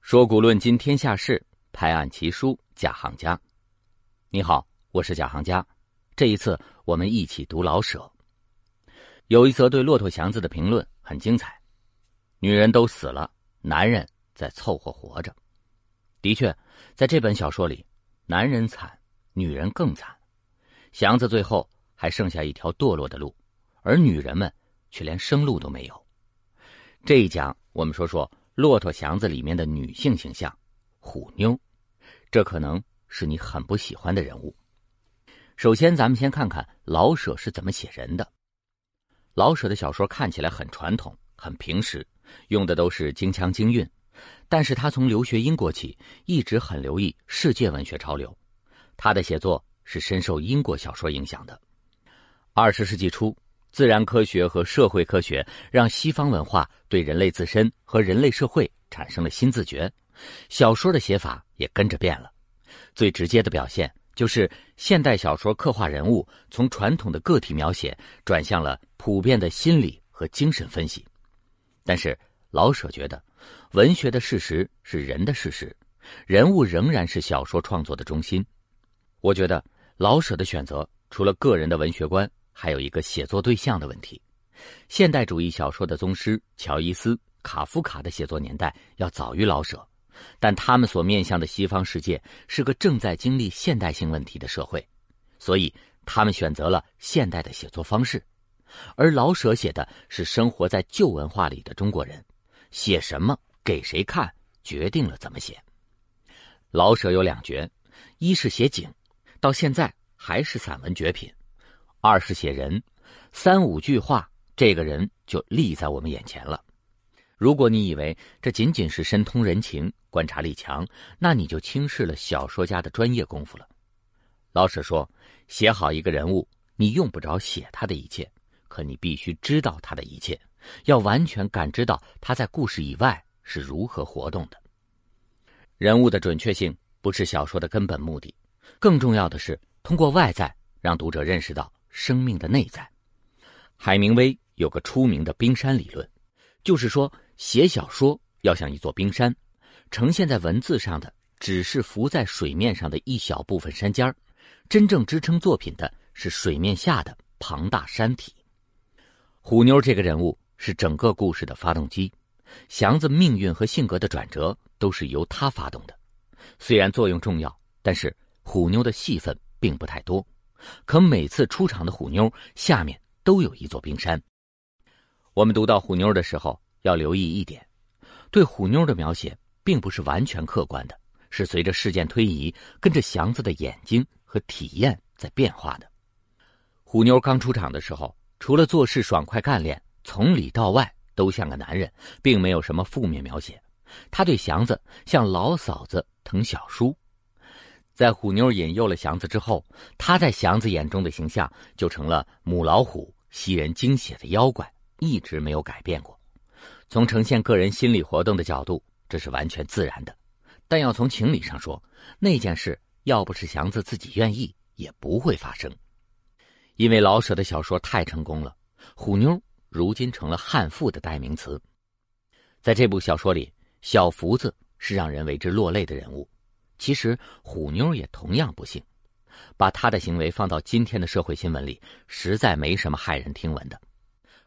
说古论今天下事，拍案奇书贾行家。你好，我是贾行家。这一次我们一起读老舍。有一则对骆驼祥子的评论很精彩：女人都死了，男人在凑合活着。的确，在这本小说里，男人惨，女人更惨。祥子最后还剩下一条堕落的路，而女人们却连生路都没有。这一讲，我们说说《骆驼祥子》里面的女性形象——虎妞。这可能是你很不喜欢的人物。首先，咱们先看看老舍是怎么写人的。老舍的小说看起来很传统、很平实，用的都是京腔京韵。但是他从留学英国起，一直很留意世界文学潮流。他的写作是深受英国小说影响的。二十世纪初，自然科学和社会科学让西方文化对人类自身和人类社会产生了新自觉，小说的写法也跟着变了。最直接的表现就是现代小说刻画人物从传统的个体描写转向了普遍的心理和精神分析。但是老舍觉得。文学的事实是人的事实，人物仍然是小说创作的中心。我觉得老舍的选择除了个人的文学观，还有一个写作对象的问题。现代主义小说的宗师乔伊斯、卡夫卡的写作年代要早于老舍，但他们所面向的西方世界是个正在经历现代性问题的社会，所以他们选择了现代的写作方式。而老舍写的是生活在旧文化里的中国人，写什么？给谁看，决定了怎么写。老舍有两绝：一是写景，到现在还是散文绝品；二是写人，三五句话，这个人就立在我们眼前了。如果你以为这仅仅是深通人情、观察力强，那你就轻视了小说家的专业功夫了。老舍说：“写好一个人物，你用不着写他的一切，可你必须知道他的一切，要完全感知到他在故事以外。”是如何活动的？人物的准确性不是小说的根本目的，更重要的是通过外在让读者认识到生命的内在。海明威有个出名的冰山理论，就是说写小说要像一座冰山，呈现在文字上的只是浮在水面上的一小部分山尖儿，真正支撑作品的是水面下的庞大山体。虎妞这个人物是整个故事的发动机。祥子命运和性格的转折都是由他发动的，虽然作用重要，但是虎妞的戏份并不太多。可每次出场的虎妞下面都有一座冰山。我们读到虎妞的时候要留意一点：对虎妞的描写并不是完全客观的，是随着事件推移，跟着祥子的眼睛和体验在变化的。虎妞刚出场的时候，除了做事爽快干练，从里到外。都像个男人，并没有什么负面描写。他对祥子像老嫂子疼小叔。在虎妞引诱了祥子之后，他在祥子眼中的形象就成了母老虎、吸人精血的妖怪，一直没有改变过。从呈现个人心理活动的角度，这是完全自然的。但要从情理上说，那件事要不是祥子自己愿意，也不会发生。因为老舍的小说太成功了，虎妞。如今成了悍妇的代名词，在这部小说里，小福子是让人为之落泪的人物。其实虎妞也同样不幸，把她的行为放到今天的社会新闻里，实在没什么骇人听闻的。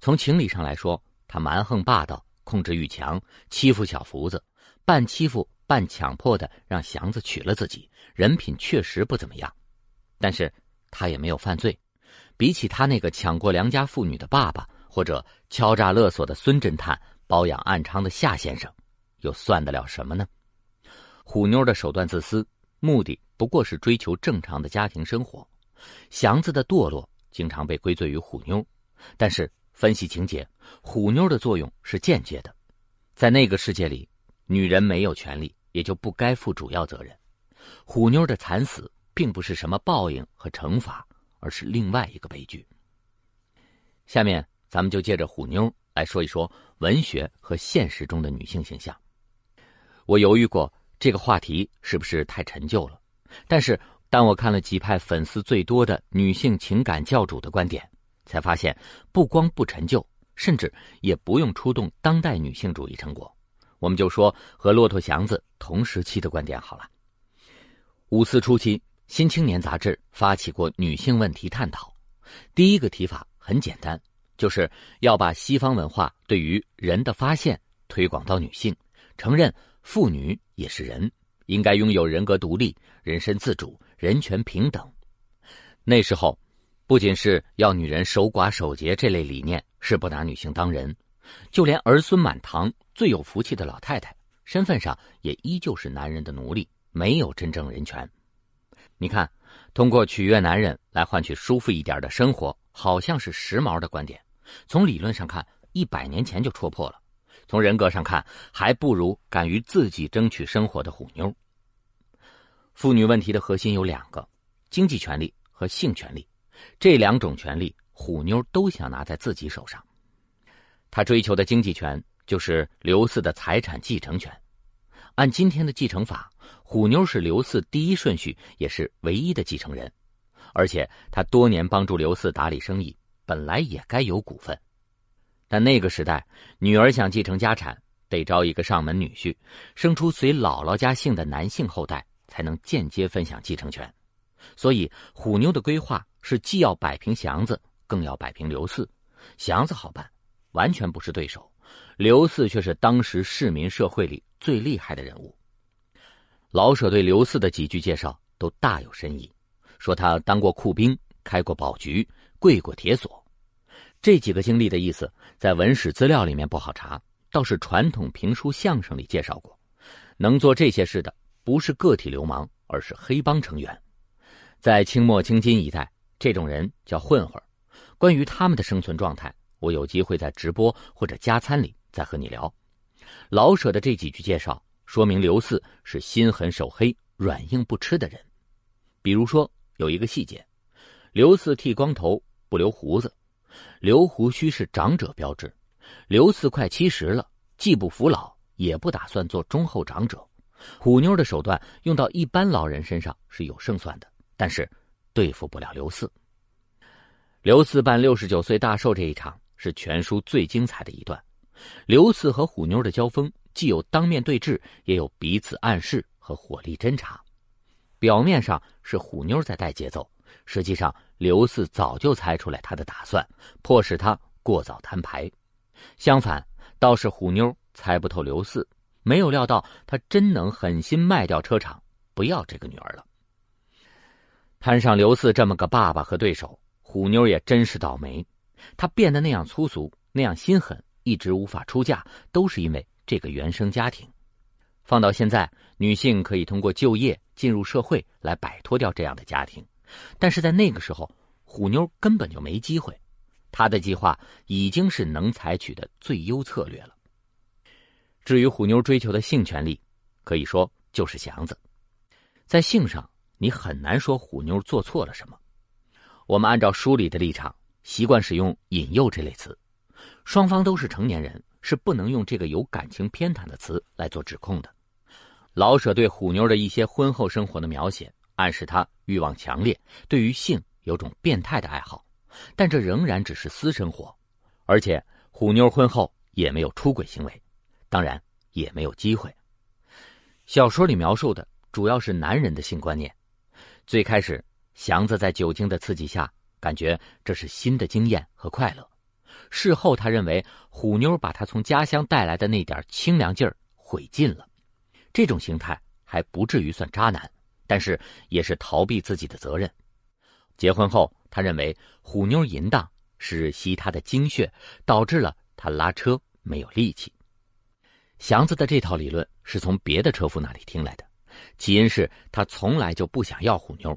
从情理上来说，她蛮横霸道，控制欲强，欺负小福子，半欺负半强迫的让祥子娶了自己，人品确实不怎么样。但是他也没有犯罪，比起他那个抢过良家妇女的爸爸。或者敲诈勒索的孙侦探，包养暗娼的夏先生，又算得了什么呢？虎妞的手段自私，目的不过是追求正常的家庭生活。祥子的堕落经常被归罪于虎妞，但是分析情节，虎妞的作用是间接的。在那个世界里，女人没有权利，也就不该负主要责任。虎妞的惨死并不是什么报应和惩罚，而是另外一个悲剧。下面。咱们就借着虎妞来说一说文学和现实中的女性形象。我犹豫过这个话题是不是太陈旧了，但是当我看了几派粉丝最多的女性情感教主的观点，才发现不光不陈旧，甚至也不用出动当代女性主义成果。我们就说和骆驼祥子同时期的观点好了。五四初期，《新青年》杂志发起过女性问题探讨，第一个提法很简单，就是要把西方文化对于人的发现推广到女性，承认妇女也是人，应该拥有人格独立、人身自主。人权平等，那时候，不仅是要女人守寡守节这类理念是不拿女性当人，就连儿孙满堂、最有福气的老太太，身份上也依旧是男人的奴隶，没有真正人权。你看，通过取悦男人来换取舒服一点的生活，好像是时髦的观点。从理论上看，一百年前就戳破了；从人格上看，还不如敢于自己争取生活的虎妞。妇女问题的核心有两个：经济权利和性权利。这两种权利，虎妞都想拿在自己手上。她追求的经济权就是刘四的财产继承权。按今天的继承法，虎妞是刘四第一顺序也是唯一的继承人，而且她多年帮助刘四打理生意，本来也该有股份。但那个时代，女儿想继承家产，得招一个上门女婿，生出随姥姥家姓的男性后代。才能间接分享继承权，所以虎妞的规划是既要摆平祥子，更要摆平刘四。祥子好办，完全不是对手；刘四却是当时市民社会里最厉害的人物。老舍对刘四的几句介绍都大有深意，说他当过库兵，开过宝局，跪过铁锁。这几个经历的意思，在文史资料里面不好查，倒是传统评书、相声里介绍过。能做这些事的。不是个体流氓，而是黑帮成员。在清末清津一代，这种人叫混混。关于他们的生存状态，我有机会在直播或者加餐里再和你聊。老舍的这几句介绍，说明刘四是心狠手黑、软硬不吃的人。比如说，有一个细节：刘四剃光头，不留胡子，留胡须是长者标志。刘四快七十了，既不服老，也不打算做忠厚长者。虎妞的手段用到一般老人身上是有胜算的，但是对付不了刘四。刘四办六十九岁大寿这一场是全书最精彩的一段。刘四和虎妞的交锋既有当面对峙，也有彼此暗示和火力侦查。表面上是虎妞在带节奏，实际上刘四早就猜出来他的打算，迫使他过早摊牌。相反，倒是虎妞猜不透刘四。没有料到他真能狠心卖掉车厂，不要这个女儿了。摊上刘四这么个爸爸和对手，虎妞也真是倒霉。她变得那样粗俗，那样心狠，一直无法出嫁，都是因为这个原生家庭。放到现在，女性可以通过就业进入社会来摆脱掉这样的家庭，但是在那个时候，虎妞根本就没机会。她的计划已经是能采取的最优策略了。至于虎妞追求的性权利，可以说就是祥子。在性上，你很难说虎妞做错了什么。我们按照书里的立场，习惯使用“引诱”这类词。双方都是成年人，是不能用这个有感情偏袒的词来做指控的。老舍对虎妞的一些婚后生活的描写，暗示他欲望强烈，对于性有种变态的爱好。但这仍然只是私生活，而且虎妞婚后也没有出轨行为。当然也没有机会。小说里描述的主要是男人的性观念。最开始，祥子在酒精的刺激下，感觉这是新的经验和快乐。事后，他认为虎妞把他从家乡带来的那点清凉劲儿毁尽了。这种形态还不至于算渣男，但是也是逃避自己的责任。结婚后，他认为虎妞淫荡是吸他的精血，导致了他拉车没有力气。祥子的这套理论是从别的车夫那里听来的，起因是他从来就不想要虎妞，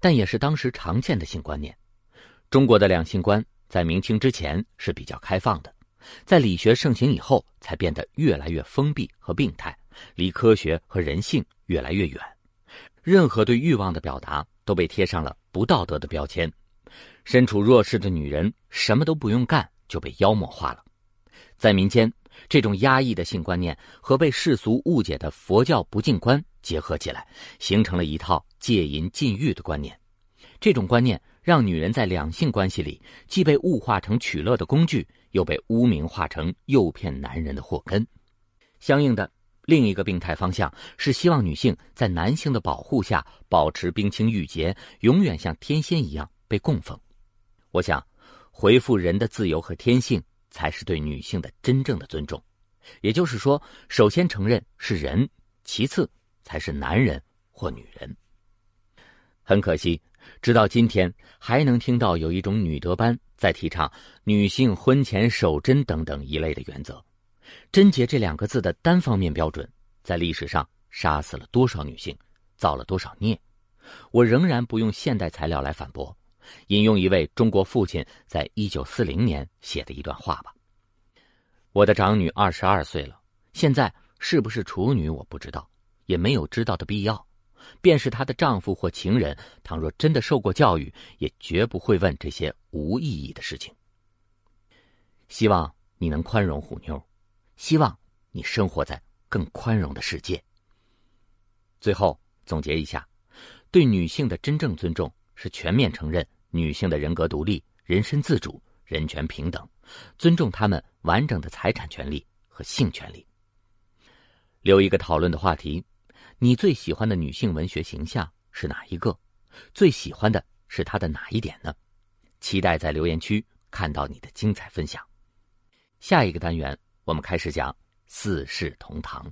但也是当时常见的性观念。中国的两性观在明清之前是比较开放的，在理学盛行以后才变得越来越封闭和病态，离科学和人性越来越远。任何对欲望的表达都被贴上了不道德的标签，身处弱势的女人什么都不用干就被妖魔化了。在民间。这种压抑的性观念和被世俗误解的佛教不净观结合起来，形成了一套戒淫禁欲的观念。这种观念让女人在两性关系里既被物化成取乐的工具，又被污名化成诱骗男人的祸根。相应的，另一个病态方向是希望女性在男性的保护下保持冰清玉洁，永远像天仙一样被供奉。我想，回复人的自由和天性。才是对女性的真正的尊重，也就是说，首先承认是人，其次才是男人或女人。很可惜，直到今天还能听到有一种女德班在提倡女性婚前守贞等等一类的原则。贞洁这两个字的单方面标准，在历史上杀死了多少女性，造了多少孽？我仍然不用现代材料来反驳。引用一位中国父亲在一九四零年写的一段话吧。我的长女二十二岁了，现在是不是处女我不知道，也没有知道的必要。便是她的丈夫或情人，倘若真的受过教育，也绝不会问这些无意义的事情。希望你能宽容虎妞，希望你生活在更宽容的世界。最后总结一下，对女性的真正尊重是全面承认。女性的人格独立、人身自主、人权平等，尊重她们完整的财产权利和性权利。留一个讨论的话题：你最喜欢的女性文学形象是哪一个？最喜欢的是她的哪一点呢？期待在留言区看到你的精彩分享。下一个单元，我们开始讲四世同堂。